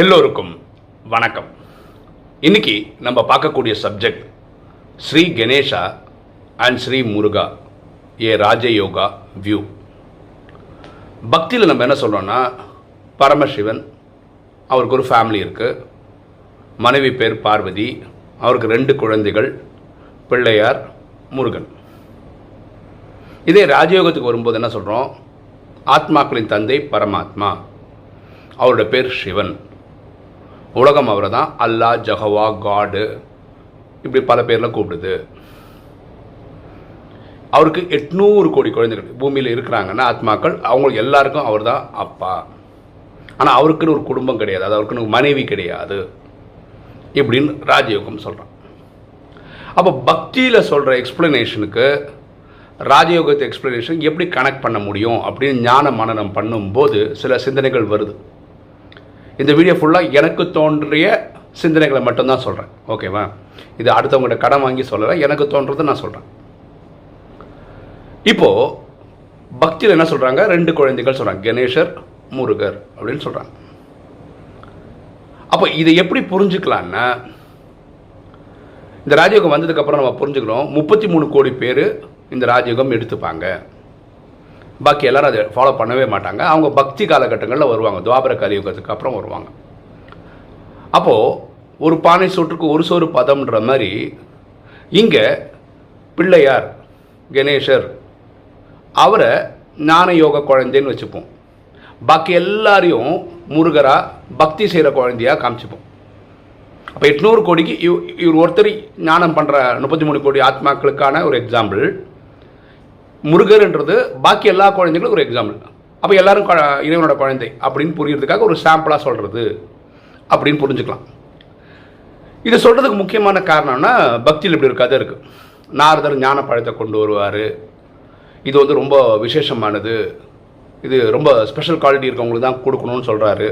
எல்லோருக்கும் வணக்கம். இன்னைக்கு நம்ம பார்க்கக்கூடிய subject Shri Ganesha and Shri Muruga a Rajayoga view பக்தியில் நம்ம என்ன சொல்கிறோன்னா பரமசிவன் அவருக்கு ஒரு ஃபேமிலி இருக்குது மனைவி பேர் பார்வதி அவருக்கு ரெண்டு குழந்தைகள் பிள்ளையார் முருகன். இதே ராஜயோகத்துக்கு வரும்போது என்ன சொல்கிறோம் ஆத்மாக்களின் தந்தை பரமாத்மா. அவரோட பேர் சிவன். உலகம் அவரை தான் அல்லா ஜஹவா காடு. இப்படி பல பேரில் கூப்பிடுது. அவருக்கு எட்நூறு கோடி குழந்தைகள் பூமியில் இருக்கிறாங்கன்னா ஆத்மாக்கள் அவங்களுக்கு எல்லாருக்கும் அவர் தான் அப்பா. ஆனால் அவருக்குன்னு ஒரு குடும்பம் கிடையாது. அது அவருக்குன்னு மனைவி கிடையாது. இப்படின்னு ராஜயோகம் சொல்கிறான் அப்போ பக்தியில் சொல்கிற எக்ஸ்ப்ளனேஷனுக்கு ராஜயோகத்தை எக்ஸ்ப்ளனேஷன் எப்படி கனெக்ட் பண்ண முடியும் அப்படின்னு ஞான மனநம் பண்ணும்போது சில சிந்தனைகள் வருது. இந்த வீடியோ ஃபுல்லாக எனக்கு தோன்றிய சிந்தனைகளை மட்டும்தான் சொல்கிறேன் ஓகேவா இது அடுத்தவங்கள்ட்ட கடன் வாங்கி சொல்லலை எனக்கு தோன்றதை நான் சொல்கிறேன் இப்போது பக்தியில் என்ன சொல்கிறாங்க ரெண்டு குழந்தைகள் சொல்கிறாங்க கணேசர் முருகர் அப்படின்னு சொல்கிறாங்க அப்போ இதை எப்படி புரிஞ்சுக்கலான்னா இந்த ராஜயோகம் வந்ததுக்கப்புறம் நம்ம புரிஞ்சுக்கிறோம் முப்பத்தி மூணு கோடி பேர் இந்த ராஜயோகம் எடுத்துப்பாங்க. பாக்கி எல்லாரும் அதை ஃபாலோ பண்ணவே மாட்டாங்க. அவங்க பக்தி காலகட்டங்களில் வருவாங்க. துவாபர கலியுகத்துக்கு அப்புறம் வருவாங்க. அப்போது ஒரு பானை சோற்றுக்கு ஒரு சோறு பதம்ன்ற மாதிரி இங்கே பிள்ளையார் கணேசர் அவரை ஞான யோக குழந்தைன்னு வச்சுப்போம். பாக்கி எல்லாரையும் முருகரா பக்தி செய்கிற குழந்தையாக காமிச்சுப்போம். அப்போ எட்நூறு கோடிக்கு இவ் இவர் ஒருத்தர் ஞானம் பண்ணுற முப்பத்தி மூணு கோடி ஆத்மாக்களுக்கான ஒரு எக்ஸாம்பிள் முருகர்ன்றது பாக்கி எல்லா குழந்தைகளுக்கும் ஒரு எக்ஸாம்பிள் அப்போ எல்லாரும் இறைவனோட குழந்தை அப்படின்னு புரியறதுக்காக ஒரு சாம்பிளாக சொல்கிறது அப்படின்னு புரிஞ்சுக்கலாம். இதை சொல்கிறதுக்கு முக்கியமான காரணம்னா பக்தியில் இப்படி ஒரு கதை இருக்குது நாரதர் ஞான பழத்தை கொண்டு வருவார். இது வந்து ரொம்ப விசேஷமானது. இது ரொம்ப ஸ்பெஷல் குவாலிட்டி இருக்கவங்களுக்கு தான் கொடுக்கணும்னு சொல்கிறாரு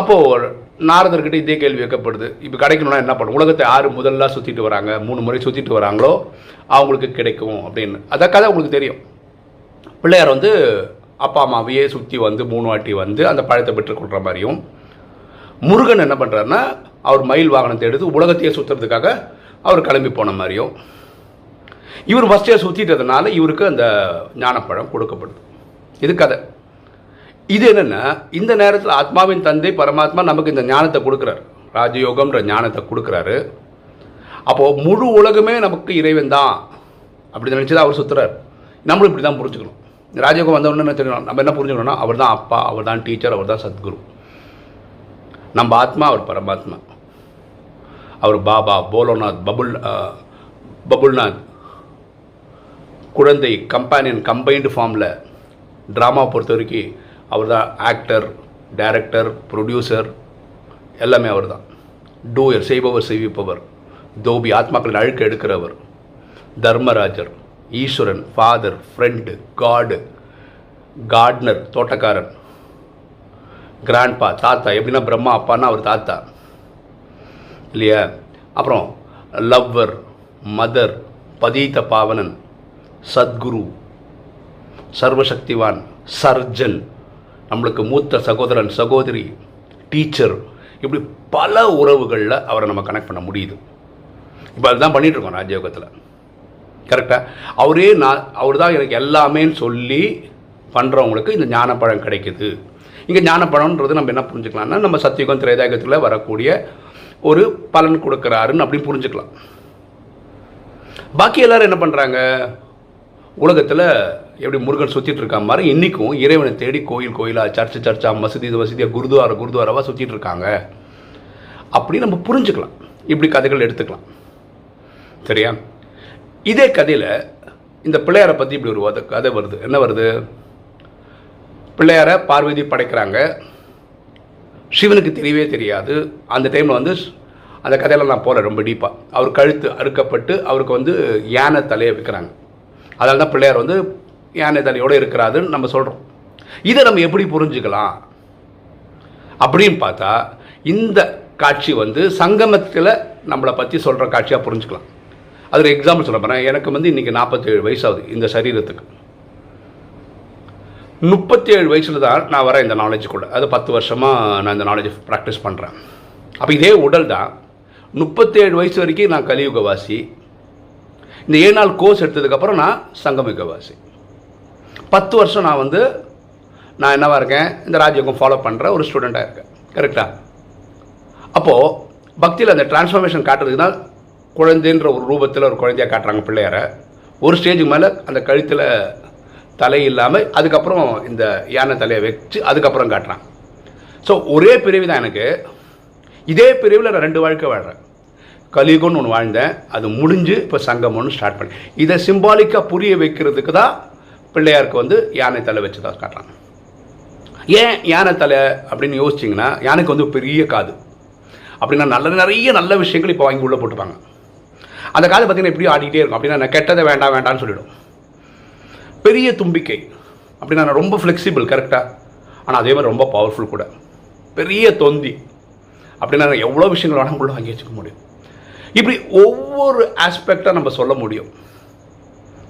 அப்போது நாரதர்கிட்ட இதே கேள்வி வைக்கப்படுது. இப்போ கிடைக்கணும்னா என்ன பண்ணும் உலகத்தை யார் முதல்ல சுற்றிட்டு வராங்க. மூணு முறை சுற்றிட்டு வராங்களோ அவங்களுக்கு கிடைக்கும் அப்படின்னு. அத கதை உங்களுக்கு தெரியும். பிள்ளையார் வந்து அப்பா அம்மாவையே சுற்றி வந்து மூணு வாட்டி வந்து அந்த பழத்தை பெற்றுக்கொள்கிற மாதிரியும் முருகன் என்ன பண்ணுறாருன்னா அவர் மயில் வாகனத்தை எடுத்து உலகத்தையே சுற்றுறதுக்காக அவர் கிளம்பி போன மாதிரியும் இவர் ஃபஸ்ட்டே சுற்றிட்டதுனால இவருக்கு அந்த ஞானப்பழம் கொடுக்கப்படுது. இது கதை. இது என்னென்னா இந்த நேரத்தில் ஆத்மாவின் தந்தை பரமாத்மா நமக்கு இந்த ஞானத்தை கொடுக்குறாரு. ராஜயோகம்ன்ற ஞானத்தை கொடுக்குறாரு. அப்போது முழு உலகமே நமக்கு இறைவன் தான் அப்படி நினச்சி தான் அவர் சுற்றுறார் நம்மளும் இப்படி தான் புரிஞ்சுக்கணும். ராஜயோகம் வந்த என்ன தெரியும்? நம்ம என்ன புரிஞ்சுக்கணும்னா அவர் தான் அப்பா அவர் தான் டீச்சர் அவர் தான் சத்குரு. நம்ம ஆத்மா அவர் பரமாத்மா. அவர் பாபா போலோநாத் பபுல் பபுல்நாத். குழந்தை கம்பேனியன் கம்பைன்டு ஃபார்மில் ட்ராமா பொறுத்த வரைக்கும் அவர் தான் ஆக்டர் டைரக்டர் ப்ரொடியூசர் எல்லாமே அவர் தான் டூயர் செய்பவர் செய்விப்பவர். தோபி ஆத்மாக்களின் அழுக்க எடுக்கிறவர். தர்மராஜர் ஈஸ்வரன் ஃபாதர் ஃப்ரெண்டு காடு கார்ட்னர் தோட்டக்காரன். கிராண்ட்பா தாத்தா எப்படின்னா பிரம்மா அப்பான்னா அவர் தாத்தா. இல்லையா? அப்புறம் லவ்வர் மதர் பதீத பாவனன் சத்குரு சர்வசக்திவான் சர்ஜன் நம்மளுக்கு மூத்த சகோதரன் சகோதரி டீச்சர் இப்படி பல உறவுகளில் அவரை நம்ம கனெக்ட் பண்ண முடியுது. இப்போ அதுதான் பண்ணிகிட்ருக்கோம் இருக்கோம் ராஜயோகத்தில். கரெக்டாக அவரே நான் அவர் தான் எனக்கு எல்லாமேன்னு சொல்லி பண்ணுறவங்களுக்கு இந்த ஞானப்பழம் கிடைக்குது. இங்கே ஞானப்பழம்ன்றது நம்ம என்ன புரிஞ்சுக்கலாம்னா நம்ம சத்தியுகம் திரேதாயகத்தில் வரக்கூடிய ஒரு பலன் கொடுக்குறாருன்னு அப்படின்னு புரிஞ்சுக்கலாம். பாக்கி எல்லோரும் என்ன பண்ணுறாங்க உலகத்தில் எப்படி முருகன் சுற்றிட்டு இருக்க மாதிரி இன்றைக்கும் இறைவனை தேடி கோயில் கோயிலாக சர்ச்சு சர்ச்சா இது மசூதியாக குருத்வாரா குருத்வாராவாக சுற்றிட்டு இருக்காங்க. அப்படின்னு நம்ம புரிஞ்சுக்கலாம். இப்படி கதைகள் எடுத்துக்கலாம். சரியா? இதே கதையில் இந்த பிள்ளையாரை பற்றி இப்படி ஒரு கதை வருது. என்ன வருது? பிள்ளையாரை பார்வதி படைக்கிறாங்க. சிவனுக்கு தெரியவே தெரியாது. அந்த டைமில் வந்து அந்த கதையில நான் போகிறேன் ரொம்ப டீப்பாக அவர் கழுத்து அறுக்கப்பட்டு அவருக்கு வந்து யானை தலையை வைக்கிறாங்க. அதனால தான் பிள்ளையார் வந்து யானை தலையோடு இருக்கிறாருன்னு நம்ம சொல்கிறோம் இதை நம்ம எப்படி புரிஞ்சுக்கலாம்? அப்படின்னு பார்த்தா இந்த காட்சி வந்து சங்கமத்தில் நம்மளை பற்றி சொல்கிற காட்சியாக புரிஞ்சுக்கலாம். அதில் எக்ஸாம்பிள் சொல்ல போகிறேன் எனக்கு வந்து இன்றைக்கி நாற்பத்தேழு வயசாகுது இந்த சரீரத்துக்கு. முப்பத்தேழு வயசில் தான் நான் வரேன் இந்த நாலேஜுக்குள்ளே அது பத்து வருஷமாக நான் இந்த நாலேஜ் ப்ராக்டிஸ் பண்ணுறேன் அப்போ இதே உடல் தான். முப்பத்தேழு வயசு வரைக்கும் நான் கலியுகவாசி. இந்த ஏழு நாள் கோர்ஸ் எடுத்ததுக்கப்புறம் நான் சங்கமிகவாசி. பத்து வருஷம் நான் வந்து நான் என்னவாக இருக்கேன் இந்த ராஜயோகம் ஃபாலோ பண்ணுற ஒரு ஸ்டூடெண்ட்டாக இருக்கேன். கரெக்டாக அப்போது பக்தியில் அந்த டிரான்ஸ்ஃபர்மேஷன் காட்டுறதுக்கு தான் குழந்தைன்ற ஒரு ரூபத்தில் ஒரு குழந்தையாக காட்டுறாங்க பிள்ளையார. ஒரு ஸ்டேஜுக்கு மேலே அந்த கழுத்தில் தலை இல்லாமல் அதுக்கப்புறம் இந்த யானை தலையை வச்சு அதுக்கப்புறம் காட்டுறான். ஸோ ஒரே பிரிவு தான் எனக்கு. இதே பிரிவில் நான் ரெண்டு வாழ்க்கை வாழ்கிறேன் கலிகோன்னு ஒன்று வாழ்ந்தேன். அது முடிஞ்சு இப்போ சங்கமம்னு ஸ்டார்ட் பண்ணேன். இதை சிம்பாலிக்காக புரிய வைக்கிறதுக்கு தான் பிள்ளையாருக்கு வந்து யானை தலை வச்சு தான் காட்டுறாங்க. ஏன் யானை தலை அப்படின்னு யோசிச்சிங்கன்னா யானைக்கு வந்து பெரிய காது. அப்படின்னா நல்ல நிறைய நல்ல விஷயங்கள் இப்போ வாங்கி உள்ளே போட்டுப்பாங்க அந்த காது பார்த்தீங்கன்னா எப்படியும் ஆடிக்கிட்டே இருக்கும். அப்படின்னா நான் கெட்டதை வேண்டாம் வேண்டாம்னு சொல்லிவிடும் பெரிய தும்பிக்கை. அப்படின்னா நான் ரொம்ப ஃப்ளெக்சிபிள் கரெக்டாக ஆனால் அதே மாதிரி ரொம்ப பவர்ஃபுல் கூட. பெரிய தொந்தி. அப்படின்னா நான் எவ்வளோ விஷயங்கள் வேணால் உள்ள வாங்கி வச்சுக்க முடியும். இப்படி ஒவ்வொரு ஆஸ்பெக்டாக நம்ம சொல்ல முடியும்.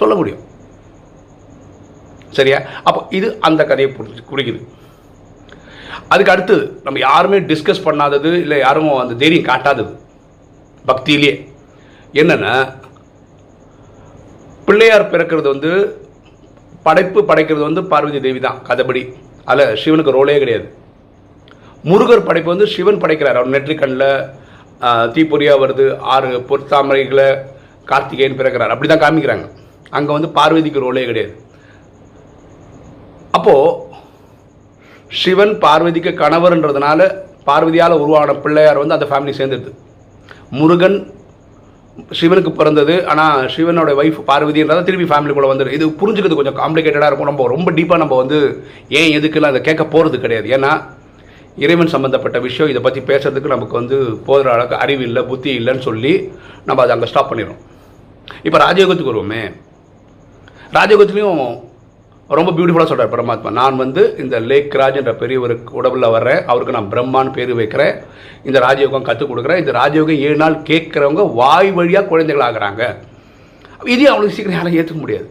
சொல்ல முடியும். சரியா? அப்போ இது அந்த கதையை புரிஞ்சு குறிக்குது. அதுக்கு அடுத்து நம்ம யாருமே டிஸ்கஸ் பண்ணாதது இல்லை யாரும் அந்த தைரியம் காட்டாதது. பக்தியிலே. என்னென்னா பிள்ளையார் பிறக்கிறது வந்து படைப்பு படைக்கிறது வந்து பார்வதி தேவி தான் கதைப்படி. அதில் சிவனுக்கு ரோலே கிடையாது. முருகர் படைப்பு வந்து சிவன் படைக்கிறார். அவர் நெற்றிக்கண்ணில் தீப்பொறியாக வருது ஆறு பொற்தாமரைகளை கார்த்திகேயன் பிறக்கிறார். அப்படி தான் காமிக்கிறாங்க. அங்கே வந்து பார்வதிக்கு ரோலே கிடையாது. அப்போது சிவன் பார்வதிக்கு கணவர்ன்றதுனால பார்வதியால் உருவான பிள்ளையார் வந்து அந்த ஃபேமிலி சேர்ந்துருது முருகன் சிவனுக்கு பிறந்தது ஆனால் சிவனோட ஒய்ஃப் பார்வதின்றதை திரும்பி ஃபேமிலிக்குள்ளே வந்துடும் இது புரிஞ்சுக்கிறது கொஞ்சம் காம்ப்ளிகேட்டடாக இருக்கும். நம்ம ரொம்ப டீப்பாக நம்ம வந்து ஏன் எதுக்குலாம் அதை கேட்க போகிறது கிடையாது. ஏன்னா இறைவன் சம்மந்தப்பட்ட விஷயம் இதை பற்றி பேசுறதுக்கு நமக்கு வந்து போதுற அளவுக்கு அறிவு இல்லை புத்தி இல்லைன்னு சொல்லி நம்ம அதை அங்கே ஸ்டாப் பண்ணிடுறோம். இப்போ ராஜயோகத்துக்கு வருவோமே. ராஜயோகத்துலேயும் ரொம்ப பியூட்டிஃபுல்லாக சொல்கிறார் பரமாத்மா. நான் வந்து இந்த லேக் ராஜ் என்ற பெரியவருக்கு உடம்புல வர்றேன். அவருக்கு நான் பிரம்மான்னு பேர் வைக்கிறேன். இந்த ராஜயோகம் கற்றுக் கொடுக்குறேன். இந்த ராஜயோகம் ஏழு நாள் கேட்குறவங்க வாய் வழியாக குழந்தைகள் ஆகுறாங்க. இதே அவனுக்கு சீக்கிரம் யாரும் ஏற்றுக்க முடியாது.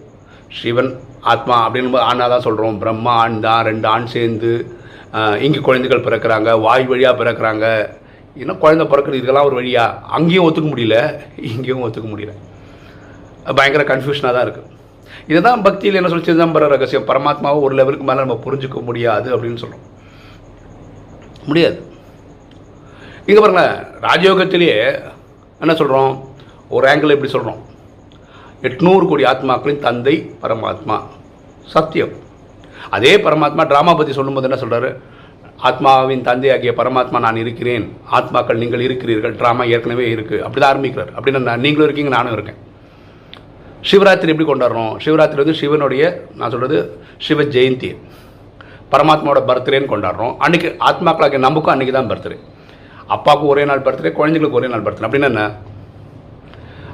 சிவன் ஆத்மா அப்படின்னு ஆணா தான் சொல்கிறோம் பிரம்மா ஆண் தான் ரெண்டு ஆண் சேர்ந்து இங்கே குழந்தைகள் பிறக்கிறாங்க வாய் வழியாக பிறக்கிறாங்க. இன்னும் குழந்தை பிறக்கிறது இதெல்லாம் ஒரு வழியாக அங்கேயும் ஒத்துக்க முடியல இங்கேயும் ஒத்துக்க முடியல. பயங்கர கன்ஃபியூஷனாக தான் இருக்குது இதுதான் பக்தியில் என்ன சொல்லி சிதம்பர ரகசியம்? பரமாத்மாவை ஒரு லெவலுக்கு மேலே நம்ம புரிஞ்சுக்க முடியாது அப்படின்னு சொல்கிறோம் முடியாது. இங்கே பாருங்களேன் ராஜயோகத்திலேயே என்ன சொல்கிறோம் ஒரு ஆங்கிள் எப்படி சொல்கிறோம் எட்நூறு கோடி ஆத்மாக்களின் தந்தை பரமாத்மா. சத்தியம். அதே பரமாத்மா ட்ராமா பற்றி சொல்லும்போது என்ன சொல்கிறாரு ஆத்மாவின் தந்தையாகிய பரமாத்மா நான் இருக்கிறேன். ஆத்மாக்கள் நீங்கள் இருக்கிறீர்கள். ட்ராமா ஏற்கனவே இருக்குது அப்படி தான் ஆரம்பிக்கிறார். அப்படின்னு நீங்களும் இருக்கீங்க நானும் இருக்கேன். சிவராத்திரி எப்படி கொண்டாடுறோம்? சிவராத்திரி வந்து சிவனுடைய நான் சொல்கிறது சிவ ஜெயந்தி. பரமாத்மாவோட பர்த்டேன்னு கொண்டாடுறோம். அன்றைக்கி ஆத்மாக்களாக நமக்கும் அன்றைக்கி தான் பர்த்டே. அப்பாவுக்கும் ஒரே நாள் பர்த்டே குழந்தைங்களுக்கு ஒரே நாள் பர்த்டே. அப்படின்னா என்ன?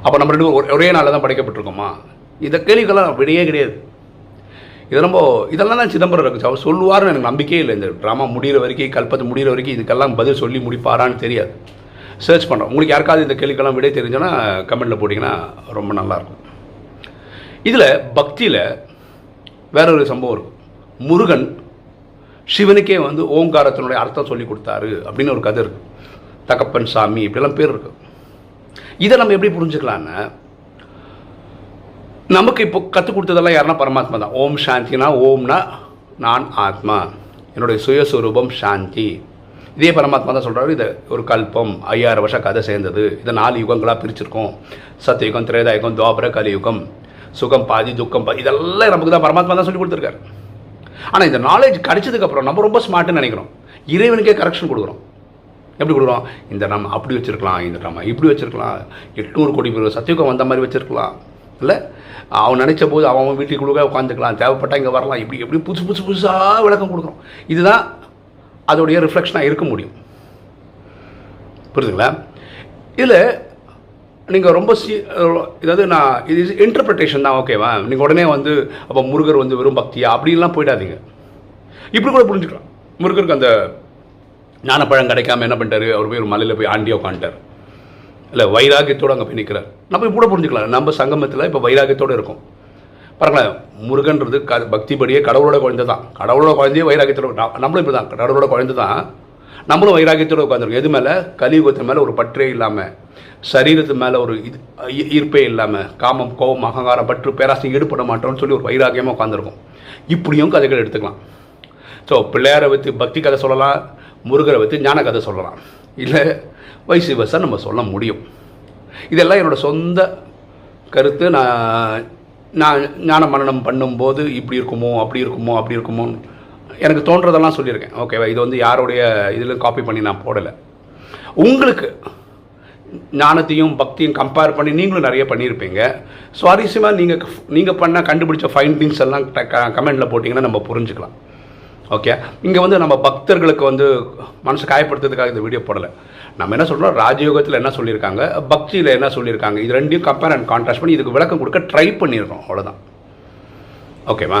அப்போ நம்ம ரெண்டு ஒரே நாளில் தான் படைக்கப்பட்டிருக்கோமா? இந்த கேள்விக்கெல்லாம் விடையே கிடையாது. இது ரொம்ப இதெல்லாம் தான் சிதம்பரம் இருக்கு அவர் சொல்லுவார்னு எனக்கு நம்பிக்கையே இல்லை. இந்த ட்ராமா முடிகிற வரைக்கும் கல்பத்து முடிகிற வரைக்கும் இதுக்கெல்லாம் பதில் சொல்லி முடிப்பாரான்னு தெரியாது. சர்ச் பண்ணுறோம் உங்களுக்கு யாருக்காவது இந்த கேள்விக்கெல்லாம் விடை தெரிஞ்சோன்னா கமெண்ட்டில் போட்டிங்கன்னா ரொம்ப நல்லாயிருக்கும் இதில் பக்தியில் வேற ஒரு சம்பவம் இருக்கும். முருகன் சிவனுக்கே வந்து ஓங்காரத்தினுடைய அர்த்தம் சொல்லி கொடுத்தாரு அப்படின்னு ஒரு கதை இருக்குது தகப்பன் சாமி இப்படிலாம் பேர் இருக்கு. இதை நம்ம எப்படி புரிஞ்சுக்கலான்னா நமக்கு இப்போ கற்றுக் கொடுத்ததெல்லாம் யாருன்னா பரமாத்மா தான். ஓம் சாந்தினா ஓம்னா நான் ஆத்மா. என்னுடைய சுயஸ்வரூபம் சாந்தி. இதே பரமாத்மா தான் சொல்கிறாரு இதை ஒரு கல்பம் ஐயாயிரம் வருஷம் கதை சேர்ந்தது. இதை நாலு யுகங்களாக பிரிச்சிருக்கோம். சத்தியுகம் திரேதாயுகம் துவாபர கலியுகம். சுகம் பாதி துக்கம் பாதி இதெல்லாம் நமக்கு தான் பரமாத்மா தான் சொல்லி கொடுத்துருக்காரு. ஆனால் இந்த நாலேஜ் கிடைச்சதுக்கப்புறம் நம்ம ரொம்ப ஸ்மார்ட்டுன்னு நினைக்கிறோம். இறைவனுக்கே கரெக்ஷன் கொடுக்குறோம். எப்படி கொடுக்குறோம்? இந்த நம்ம அப்படி வச்சுருக்கலாம் இந்த நம்ம இப்படி வச்சுருக்கலாம் எட்நூறு கோடி பேர் சத்தியுகம் வந்த மாதிரி வச்சுருக்கலாம். இல்லை? அவன் நினச்ச போது அவன் வீட்டுக்குள்ளே உட்காந்துக்கலாம் தேவைப்பட்டால் இங்கே வரலாம். இப்படி எப்படி புதுசு புதுசு புதுசாக விளக்கம் கொடுக்குறோம். இதுதான் அதோடைய ரிஃப்ளெக்ஷனாக இருக்க முடியும். புரியுதுங்களா இதில் நீங்கள் ரொம்ப சி இதாவது நான் இது இன்டர்பிரிட்டேஷன் தான் ஓகேவா நீங்கள் உடனே வந்து அப்போ முருகர் வந்து வெறும் பக்தியா? அப்படின்லாம் போயிடாதீங்க. இப்படி கூட புரிஞ்சுக்கலாம். முருகருக்கு அந்த ஞானப்பழம் கிடைக்காம என்ன பண்ணிட்டாரு? அவர் போய் ஒரு மலையில் போய் ஆண்டியாக உட்காந்துட்டார். இல்லை வைராகியத்தோடு அங்கே போய் நிற்கிறார் நம்ம கூட புரிஞ்சுக்கலாம். நம்ம சங்கமத்தில் இப்போ வைராகியத்தோடு இருக்கும். பாருங்களேன் முருகன்றது க பக்திபடியே கடவுளோட குழந்தை தான் கடவுளோட குழந்தையே வைராகியத்தோட நம்மளும் இப்படி தான் கடவுளோட குழந்தை தான் நம்மளும் வைராக்கியத்தோடு உட்காந்துருக்கோம் எது மேலே? கலியுகத்து மேலே ஒரு பற்றே இல்லாமல் சரீரத்து மேலே ஒரு இது ஈர்ப்பே இல்லாமல் காமம் கோபம் அகங்காரம் பற்று பேராசை ஈடுபட மாட்டோம்னு சொல்லி ஒரு வைராக்கியமாக உட்காந்துருக்கோம் இப்படியும் கதைகள் எடுத்துக்கலாம். ஸோ பிள்ளையாரை வச்சு பக்தி கதை சொல்லலாம் முருகரை வச்சு ஞான கதை சொல்லலாம். இல்லை வயசு வயசாக நம்ம சொல்ல முடியும். இதெல்லாம் என்னோடய சொந்த கருத்து. நான் நான் ஞான மரணம் பண்ணும்போது இப்படி இருக்குமோ அப்படி இருக்குமோ அப்படி இருக்குமோ எனக்கு தோன்றதெல்லாம் சொல்லியிருக்கேன். ஓகேவா இது வந்து யாருடைய இதிலும் காப்பி பண்ணி நான் போடலை. உங்களுக்கு ஞானத்தையும் பக்தியும் கம்பேர் பண்ணி நீங்களும் நிறைய பண்ணியிருப்பீங்க. சுவாரஸ்யமாக நீங்கள் நீங்கள் பண்ண கண்டுபிடிச்ச ஃபைண்டிங்ஸ் எல்லாம் கமெண்டில் போட்டிங்கன்னா நம்ம புரிஞ்சுக்கலாம். ஓகே இங்கே வந்து நம்ம பக்தர்களுக்கு வந்து மனசு காயப்படுத்துறதுக்காக இந்த வீடியோ போடலை. நம்ம என்ன சொல்கிறோம் ராஜயோகத்தில் என்ன சொல்லியிருக்காங்க? பக்தியில் என்ன சொல்லியிருக்காங்க? இது ரெண்டையும் கம்பேர் அண்ட் கான்ட்ராஸ்ட் பண்ணி இதுக்கு விளக்கம் கொடுக்க ட்ரை பண்ணிடுறோம். அவ்வளோதான் ஓகேவா